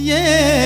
वतन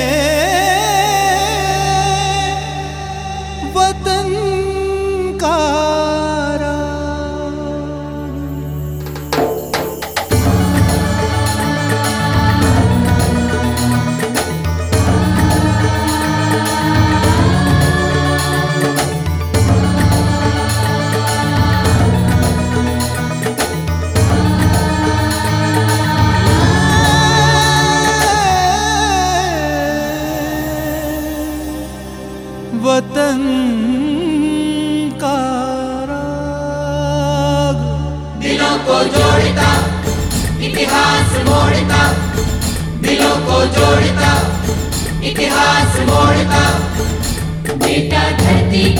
वतन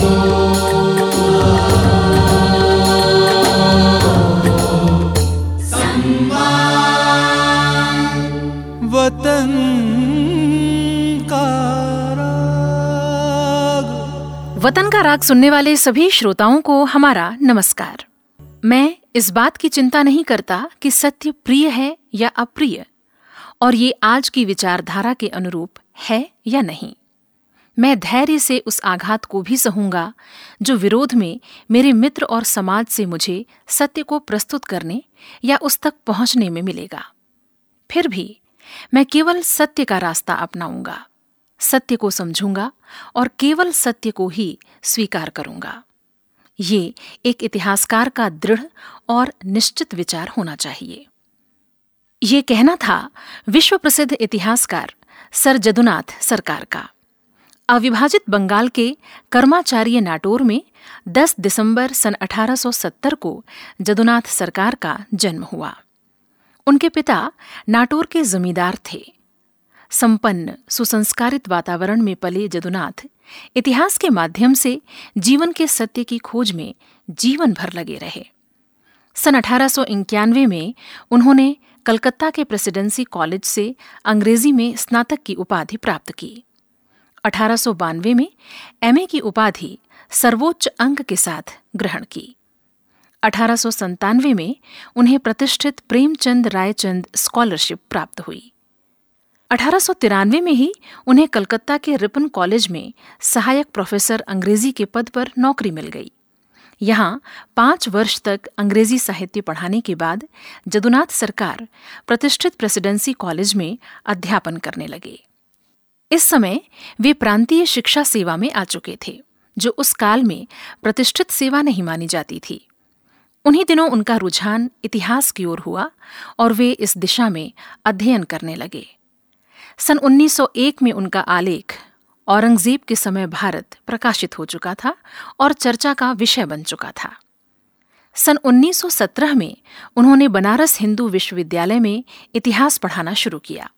का राग। वतन का राग सुनने वाले सभी श्रोताओं को हमारा नमस्कार। मैं इस बात की चिंता नहीं करता कि सत्य प्रिय है या अप्रिय, और ये आज की विचारधारा के अनुरूप है या नहीं। मैं धैर्य से उस आघात को भी सहूँगा, जो विरोध में मेरे मित्र और समाज से मुझे सत्य को प्रस्तुत करने या उस तक पहुँचने में मिलेगा। फिर भी मैं केवल सत्य का रास्ता अपनाऊँगा, सत्य को समझूँगा और केवल सत्य को ही स्वीकार करूँगा। ये एक इतिहासकार का दृढ़ और निश्चित विचार होना चाहिए। ये कहना था विश्व प्रसिद्ध इतिहासकार सर जदुनाथ सरकार का। अविभाजित बंगाल के कर्माचार्य नाटोर में 10 दिसंबर सन 1870 को जदुनाथ सरकार का जन्म हुआ। उनके पिता नाटोर के जमींदार थे। संपन्न, सुसंस्कारित वातावरण में पले जदुनाथ इतिहास के माध्यम से जीवन के सत्य की खोज में जीवन भर लगे रहे। सन अठारह सौ इक्यानवे में उन्होंने कलकत्ता के प्रेसिडेंसी कॉलेज से अंग्रेज़ी में स्नातक की उपाधि प्राप्त की। अठारह सौ बानवे में एमए की उपाधि सर्वोच्च अंक के साथ ग्रहण की। अठारह में उन्हें प्रतिष्ठित प्रेमचंद रायचंद स्कॉलरशिप प्राप्त हुई। अठारह सौ तिरानवे में ही उन्हें कलकत्ता के रिपन कॉलेज में सहायक प्रोफेसर अंग्रेज़ी के पद पर नौकरी मिल गई। यहाँ पाँच वर्ष तक अंग्रेज़ी साहित्य पढ़ाने के बाद जदुनाथ सरकार प्रतिष्ठित प्रेसिडेंसी कॉलेज में अध्यापन करने लगे। इस समय वे प्रांतीय शिक्षा सेवा में आ चुके थे, जो उस काल में प्रतिष्ठित सेवा नहीं मानी जाती थी। उन्हीं दिनों उनका रुझान इतिहास की ओर हुआ और वे इस दिशा में अध्ययन करने लगे। सन 1901 में उनका आलेख औरंगज़ेब के समय भारत प्रकाशित हो चुका था और चर्चा का विषय बन चुका था। सन 1917 में उन्होंने बनारस हिंदू विश्वविद्यालय में इतिहास पढ़ाना शुरू किया।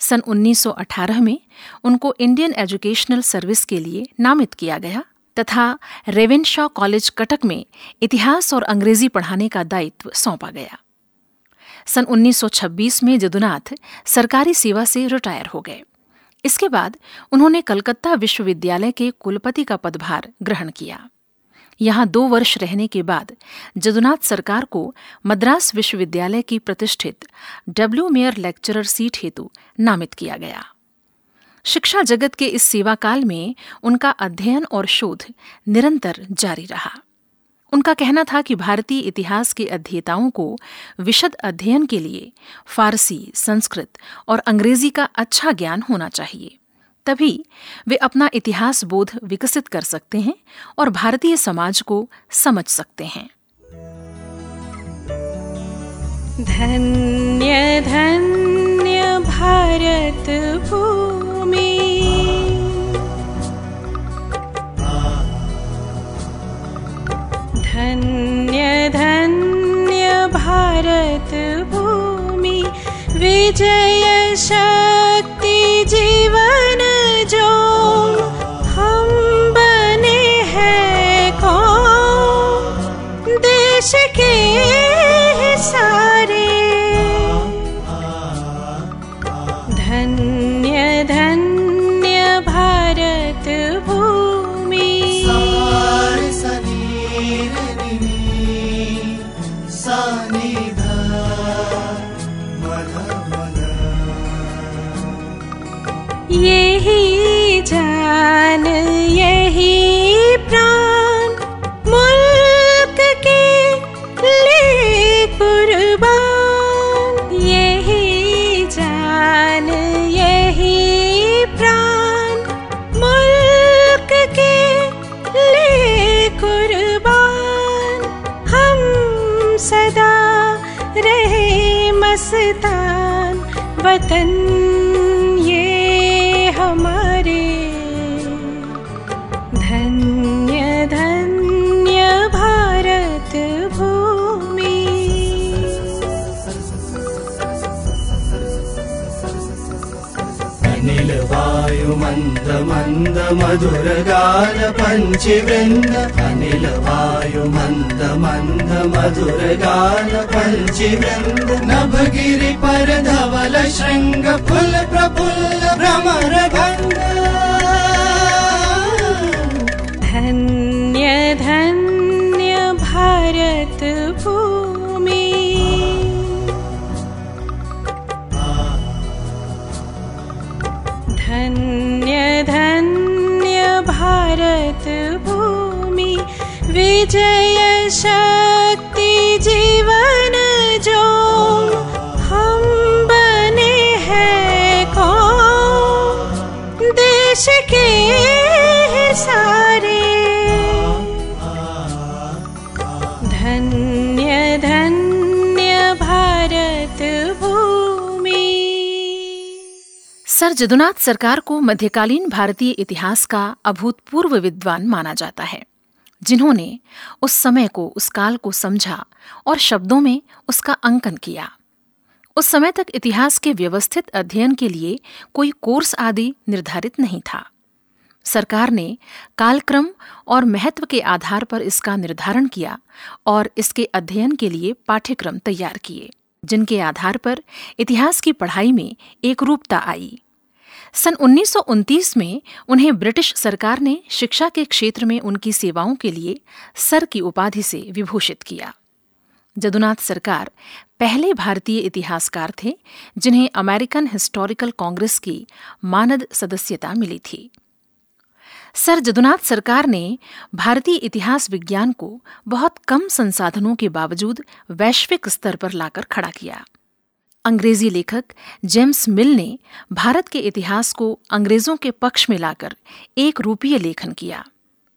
सन 1918 में उनको इंडियन एजुकेशनल सर्विस के लिए नामित किया गया तथा रेवेनशॉ कॉलेज कटक में इतिहास और अंग्रेज़ी पढ़ाने का दायित्व सौंपा गया। सन 1926 में जदुनाथ सरकारी सेवा से रिटायर हो गए। इसके बाद उन्होंने कलकत्ता विश्वविद्यालय के कुलपति का पदभार ग्रहण किया। यहाँ दो वर्ष रहने के बाद जदुनाथ सरकार को मद्रास विश्वविद्यालय की प्रतिष्ठित डब्ल्यू मेयर लेक्चरर सीट हेतु नामित किया गया। शिक्षा जगत के इस सेवा काल में उनका अध्ययन और शोध निरंतर जारी रहा। उनका कहना था कि भारतीय इतिहास के अध्येताओं को विशद अध्ययन के लिए फारसी, संस्कृत और अंग्रेज़ी का अच्छा ज्ञान होना चाहिए। तभी वे अपना इतिहास बोध विकसित कर सकते हैं और भारतीय समाज को समझ सकते हैं। धन्य धन्य भारत भूमि। धन्य धन्य भारत भूमि। विजय शक्ति यही जान मन्द मन्द मधुर गान पञ्चवृन्द अनिल वायु मन्द मन्द मधुर गान पञ्चवृन्द नभगिरि पर धवल शृङ्ग फुल प्रफुल्ल भ्रमर भङ्ग के सारे। धन्य धन्य भारत भूमि। सर, जदुनाथ सरकार को मध्यकालीन भारतीय इतिहास का अभूतपूर्व विद्वान माना जाता है, जिन्होंने उस समय को, उस काल को समझा और शब्दों में उसका अंकन किया। उस समय तक इतिहास के व्यवस्थित अध्ययन के लिए कोई कोर्स आदि निर्धारित नहीं था। सरकार ने कालक्रम और महत्व के आधार पर इसका निर्धारण किया और इसके अध्ययन के लिए पाठ्यक्रम तैयार किए, जिनके आधार पर इतिहास की पढ़ाई में एक रूपता आई। सन 1929 में उन्हें ब्रिटिश सरकार ने शिक्षा के क्षेत्र में उनकी सेवाओं के लिए सर की उपाधि से विभूषित किया। जदुनाथ सरकार पहले भारतीय इतिहासकार थे, जिन्हें अमेरिकन हिस्टोरिकल कांग्रेस की मानद सदस्यता मिली थी। सर जदुनाथ सरकार ने भारतीय इतिहास विज्ञान को बहुत कम संसाधनों के बावजूद वैश्विक स्तर पर लाकर खड़ा किया। अंग्रेज़ी लेखक जेम्स मिल ने भारत के इतिहास को अंग्रेज़ों के पक्ष में लाकर एक रूपीय लेखन किया।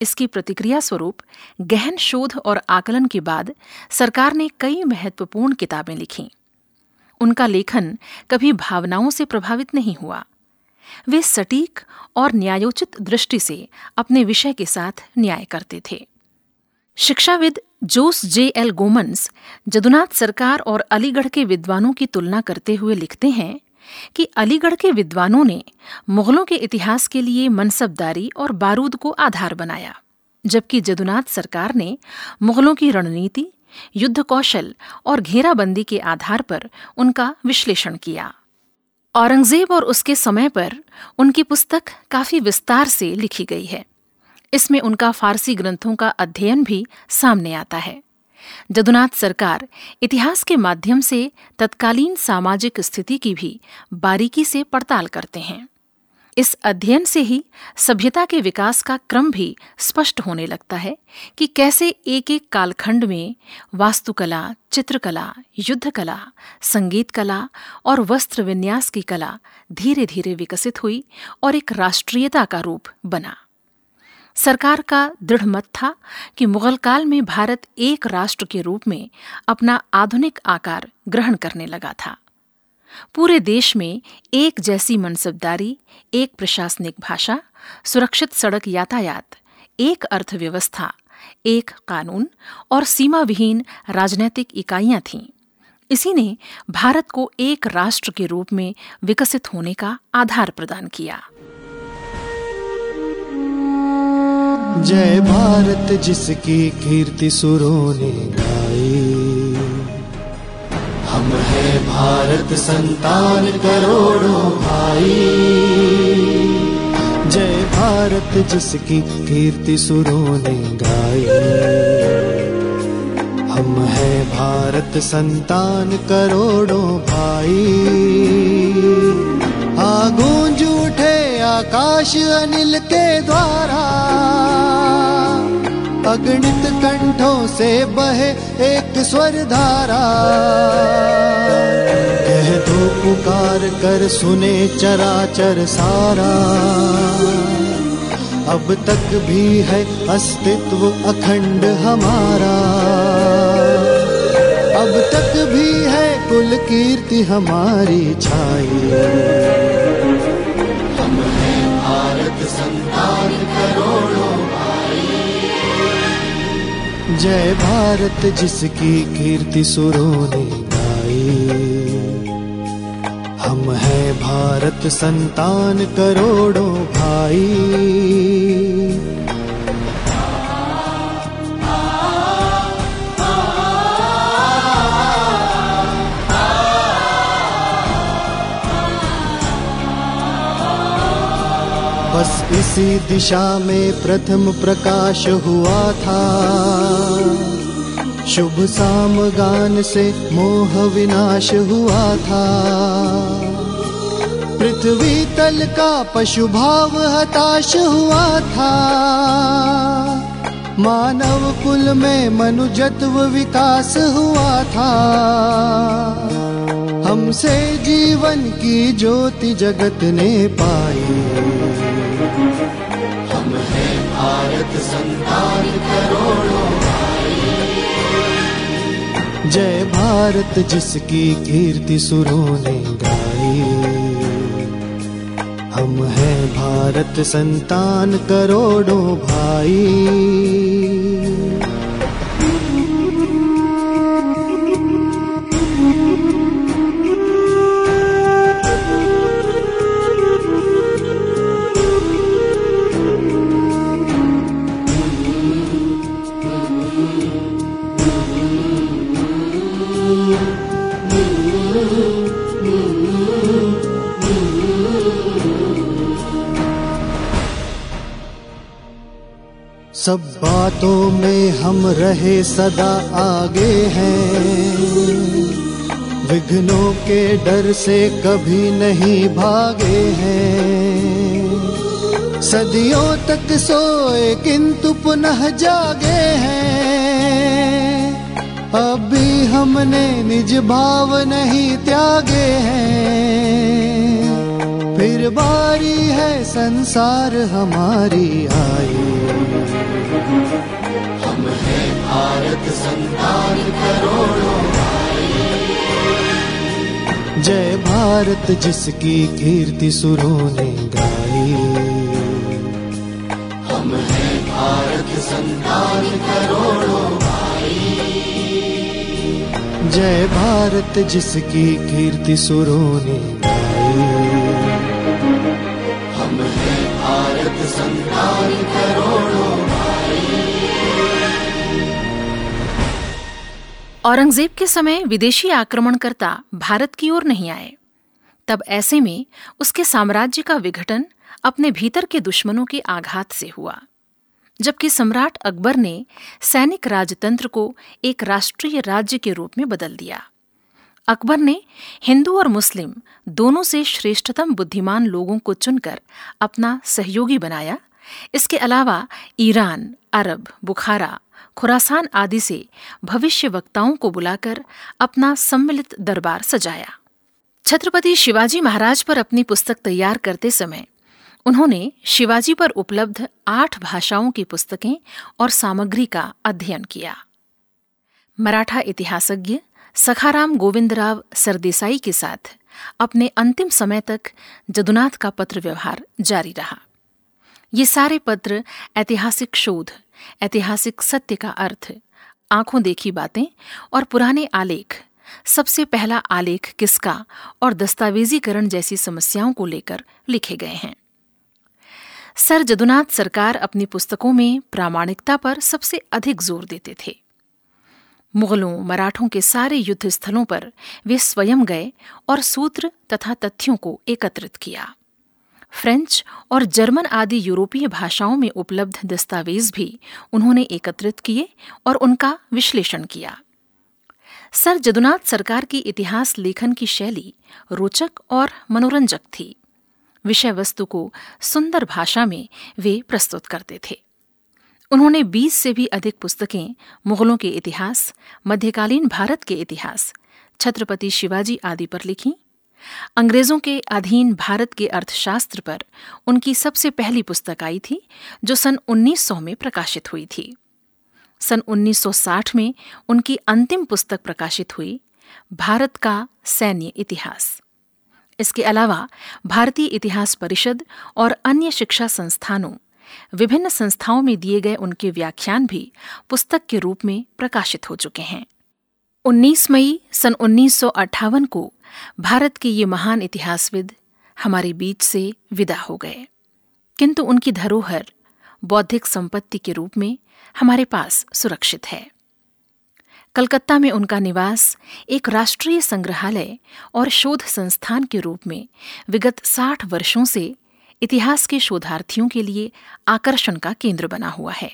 इसकी प्रतिक्रिया स्वरूप गहन शोध और आकलन के बाद सरकार ने कई महत्वपूर्ण किताबें लिखीं। उनका लेखन कभी भावनाओं से प्रभावित नहीं हुआ। वे सटीक और न्यायोचित दृष्टि से अपने विषय के साथ न्याय करते थे। शिक्षाविद जोस जे एल गोमन्स जदुनाथ सरकार और अलीगढ़ के विद्वानों की तुलना करते हुए लिखते हैं कि अलीगढ़ के विद्वानों ने मुगलों के इतिहास के लिए मनसबदारी और बारूद को आधार बनाया, जबकि जदुनाथ सरकार ने मुगलों की रणनीति युद्ध कौशल और घेराबंदी के आधार पर उनका विश्लेषण किया। औरंगज़ेब और उसके समय पर उनकी पुस्तक काफ़ी विस्तार से लिखी गई है। इसमें उनका फारसी ग्रंथों का अध्ययन भी सामने आता है। जदुनाथ सरकार इतिहास के माध्यम से तत्कालीन सामाजिक स्थिति की भी बारीकी से पड़ताल करते हैं। इस अध्ययन से ही सभ्यता के विकास का क्रम भी स्पष्ट होने लगता है कि कैसे एक एक कालखंड में वास्तुकला, चित्रकला, युद्धकला संगीत कला और वस्त्र विन्यास की कला धीरे धीरे विकसित हुई और एक राष्ट्रीयता का रूप बना। सरकार का दृढ़ मत था कि मुगल काल में भारत एक राष्ट्र के रूप में अपना आधुनिक आकार ग्रहण करने लगा था। पूरे देश में एक जैसी मनसबदारी, एक प्रशासनिक भाषा, सुरक्षित सड़क यातायात, एक अर्थव्यवस्था, एक कानून और सीमा विहीन राजनैतिक इकाइयाँ थीं। इसी ने भारत को एक राष्ट्र के रूप में विकसित होने का आधार प्रदान किया। जय भारत जिसकी कीर्ति सुरों ने गाई। हम भारत संतान करोड़ों भाई। जय भारत जिसकी कीर्ति सुरों ने गाई। हम हैं भारत संतान करोड़ों भाई। आ गूंज उठे आकाश अनिल के द्वारा। अगणित कंठों से बहे एक स्वर धारा कह दो पुकार कर सुने चराचर सारा। अब तक भी है अस्तित्व अखंड हमारा। अब तक भी है कुल कीर्ति हमारी छाई। जय भारत जिसकी कीर्ति सुरों ने गाई हम हैं भारत संतान करोड़ों भाई। इसी दिशा में प्रथम प्रकाश हुआ था। शुभ साम गान से मोह विनाश हुआ था। पृथ्वी तल का पशु भाव हताश हुआ था। मानव कुल में मनुजत्व विकास हुआ था। हमसे जीवन की ज्योति जगत ने पाई। जय भारत जिसकी कीर्ति सुरों ने गाई। हम हैं भारत संतान करोड़ों भाई। सब बातों में हम रहे सदा आगे हैं। विघ्नों के डर से कभी नहीं भागे हैं। सदियों तक सोए किंतु पुनः जागे हैं। अभी हमने निज भाव नहीं त्यागे हैं। फिर बारी है संसार हमारी आई। हम हैं भारत संतान करोड़ों जय भारत जिसकी कीर्ति सुरों ने गाई। हम हैं भारत संतान करोड़ों जय भारत जिसकी कीर्ति सुरों ने गाई हम हैं भारत संतान करोड़ों औरंगज़ेब के समय विदेशी आक्रमणकर्ता भारत की ओर नहीं आए। तब ऐसे में उसके साम्राज्य का विघटन अपने भीतर के दुश्मनों के आघात से हुआ। जबकि सम्राट अकबर ने सैनिक राजतंत्र को एक राष्ट्रीय राज्य के रूप में बदल दिया। अकबर ने हिंदू और मुस्लिम दोनों से श्रेष्ठतम बुद्धिमान लोगों को चुनकर अपना सहयोगी बनाया। इसके अलावा ईरान, अरब, बुखारा, खुरासान आदि से भविष्य वक्ताओं को बुलाकर अपना सम्मिलित दरबार सजाया। छत्रपति शिवाजी महाराज पर अपनी पुस्तक तैयार करते समय उन्होंने शिवाजी पर उपलब्ध आठ भाषाओं की पुस्तकें और सामग्री का अध्ययन किया। मराठा इतिहासज्ञ सखाराम गोविंदराव सरदेसाई के साथ अपने अंतिम समय तक जदुनाथ का पत्र व्यवहार जारी रहा। ये सारे पत्र ऐतिहासिक शोध, ऐतिहासिक सत्य का अर्थ, आँखों देखी बातें और पुराने आलेख, सबसे पहला आलेख किसका और दस्तावेजीकरण जैसी समस्याओं को लेकर लिखे गए हैं। सर जदुनाथ सरकार अपनी पुस्तकों में प्रामाणिकता पर सबसे अधिक ज़ोर देते थे। मुगलों, मराठों के सारे युद्ध स्थलों पर वे स्वयं गए और सूत्र तथा तथ्यों को एकत्रित किया। फ्रेंच और जर्मन आदि यूरोपीय भाषाओं में उपलब्ध दस्तावेज़ भी उन्होंने एकत्रित किए और उनका विश्लेषण किया। सर जदुनाथ सरकार की इतिहास लेखन की शैली रोचक और मनोरंजक थी। विषय वस्तु को सुंदर भाषा में वे प्रस्तुत करते थे। उन्होंने 20 से भी अधिक पुस्तकें, मुगलों के इतिहास, मध्यकालीन भारत के इतिहास, छत्रपति शिवाजी आदि पर लिखी। अंग्रेज़ों के अधीन भारत के अर्थशास्त्र पर उनकी सबसे पहली पुस्तक आई थी, जो सन 1900 में प्रकाशित हुई थी। सन 1960 में उनकी अंतिम पुस्तक प्रकाशित हुई, भारत का सैन्य इतिहास। इसके अलावा भारतीय इतिहास परिषद और अन्य शिक्षा संस्थानों, विभिन्न संस्थाओं में दिए गए उनके व्याख्यान भी पुस्तक के रूप में प्रकाशित हो चुके हैं। 19 मई सन 1958 को भारत के ये महान इतिहासविद हमारे बीच से विदा हो गए। किंतु उनकी धरोहर बौद्धिक संपत्ति के रूप में हमारे पास सुरक्षित है। कलकत्ता में उनका निवास एक राष्ट्रीय संग्रहालय और शोध संस्थान के रूप में विगत साठ वर्षों से इतिहास के शोधार्थियों के लिए आकर्षण का केंद्र बना हुआ है।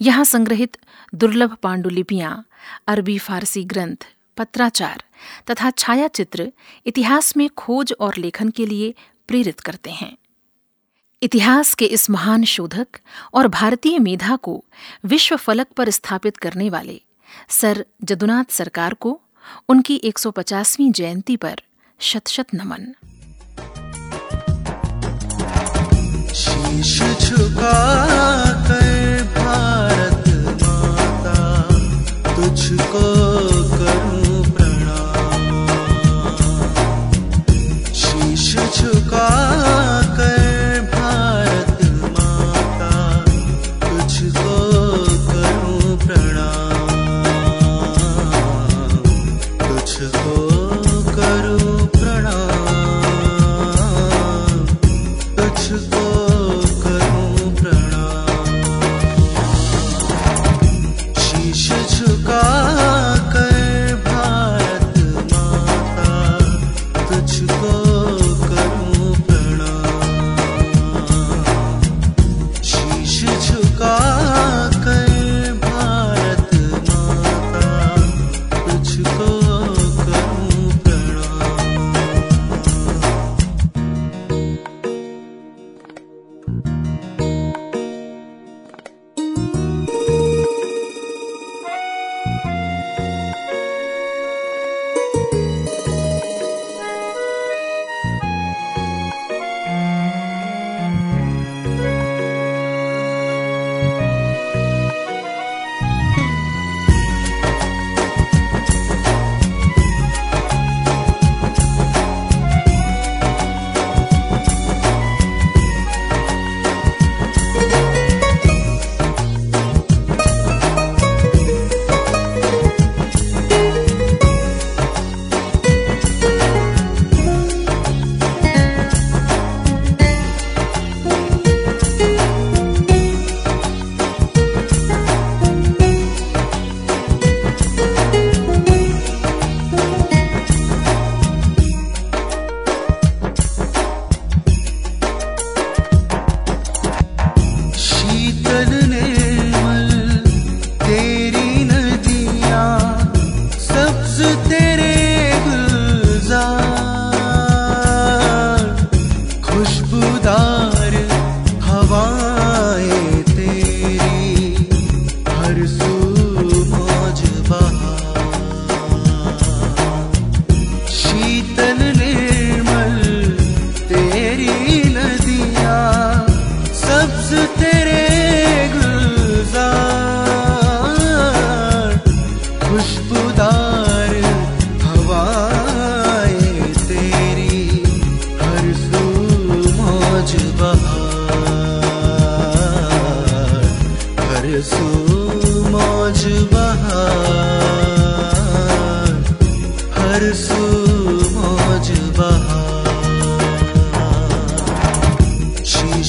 यहाँ संग्रहित दुर्लभ पांडुलिपियाँ, अरबी फारसी ग्रंथ, पत्राचार तथा छायाचित्र इतिहास में खोज और लेखन के लिए प्रेरित करते हैं। इतिहास के इस महान शोधक और भारतीय मेधा को विश्व फलक पर स्थापित करने वाले सर जदुनाथ सरकार को उनकी 150वीं जयंती पर शत शत नमन झुका भारत माता, तुझको करूँ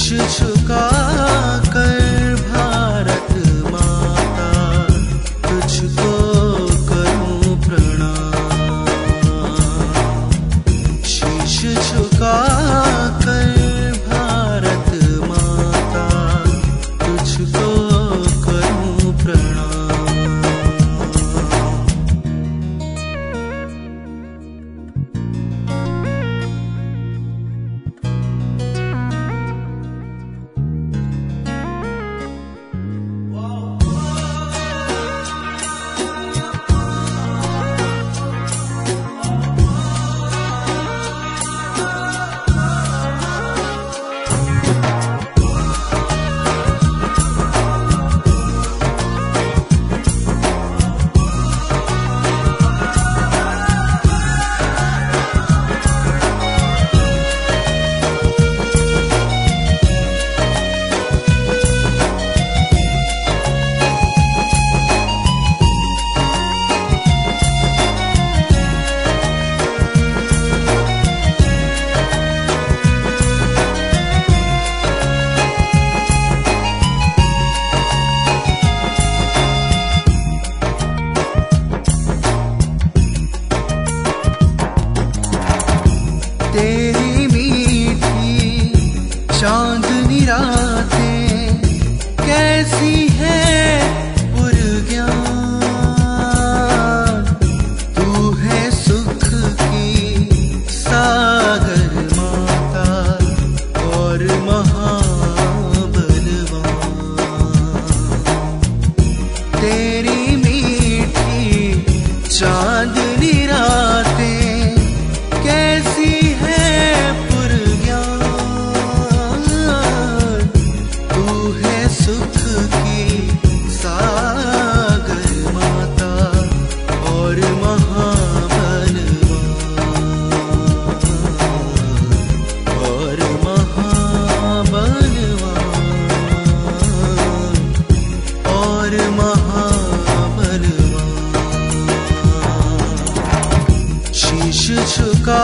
शीश झुका कर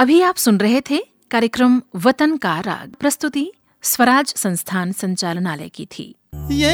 अभी आप सुन रहे थे कार्यक्रम वतन का राग। प्रस्तुति स्वराज संस्थान संचालनालय की थी। ये